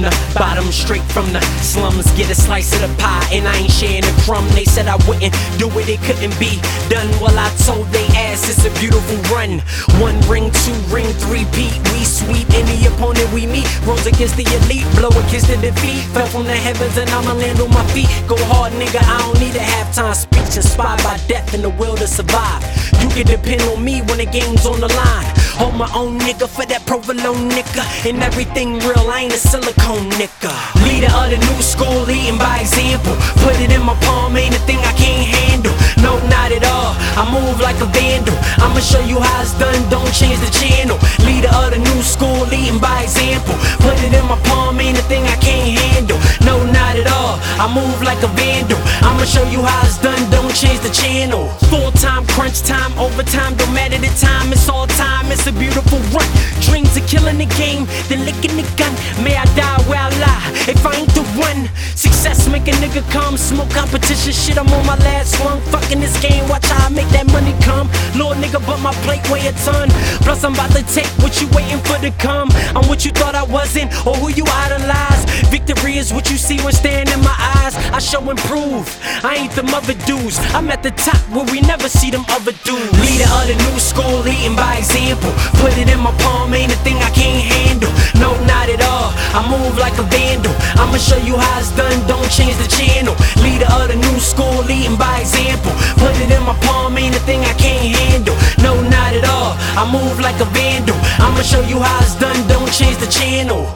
The bottom straight from the slums, get a slice of the pie, and I ain't sharing a crumb. They said I wouldn't do it, it couldn't be done. Well, I told they ass it's a beautiful run. One ring, two ring, three beat. We sweep any opponent we meet. Rose against the elite, blow a kiss to defeat. Fell from the heavens and I'ma land on my feet. Go hard, nigga, I don't need a halftime speech. Inspired by death and the will to survive. Can depend on me when the game's on the line. Hold my own nigga for that provolone nigga. And everything real, I ain't a silicone nigga. Leader of the new school, leading by example. Put it in my palm, ain't a thing I can't handle. No, not at all. I move like a vandal. I'ma show you how it's done, don't change the channel. Leader of the new school, leading by example. Put it in my palm, ain't a thing I can't handle. No, not at all. I move like a vandal. I'ma show you how it's done, don't change the channel. Full time, crunch time, overtime, don't matter the time, it's all time, it's a beautiful run. Dreams of killing the game, then licking the gun. May I die where I lie, if I ain't the one. Success make a nigga come, smoke competition, shit, I'm on my last one. Fucking this game, watch how I make that money come. Lord nigga, but my plate weigh a ton. Plus, I'm about to take what you waiting for to come. I'm what you thought I wasn't, or who you idolize. Victory is what you see when staring show improve. I ain't them other dudes. I'm at the top where we never see them other dudes. Leader of the new school, leading by example. Put it in my palm, ain't a thing I can't handle. No, not at all. I move like a vandal. I'ma show you how it's done, don't change the channel. Leader of the new school, leading by example. Put it in my palm, ain't a thing I can't handle. No, not at all. I move like a vandal. I'ma show you how it's done, don't change the channel.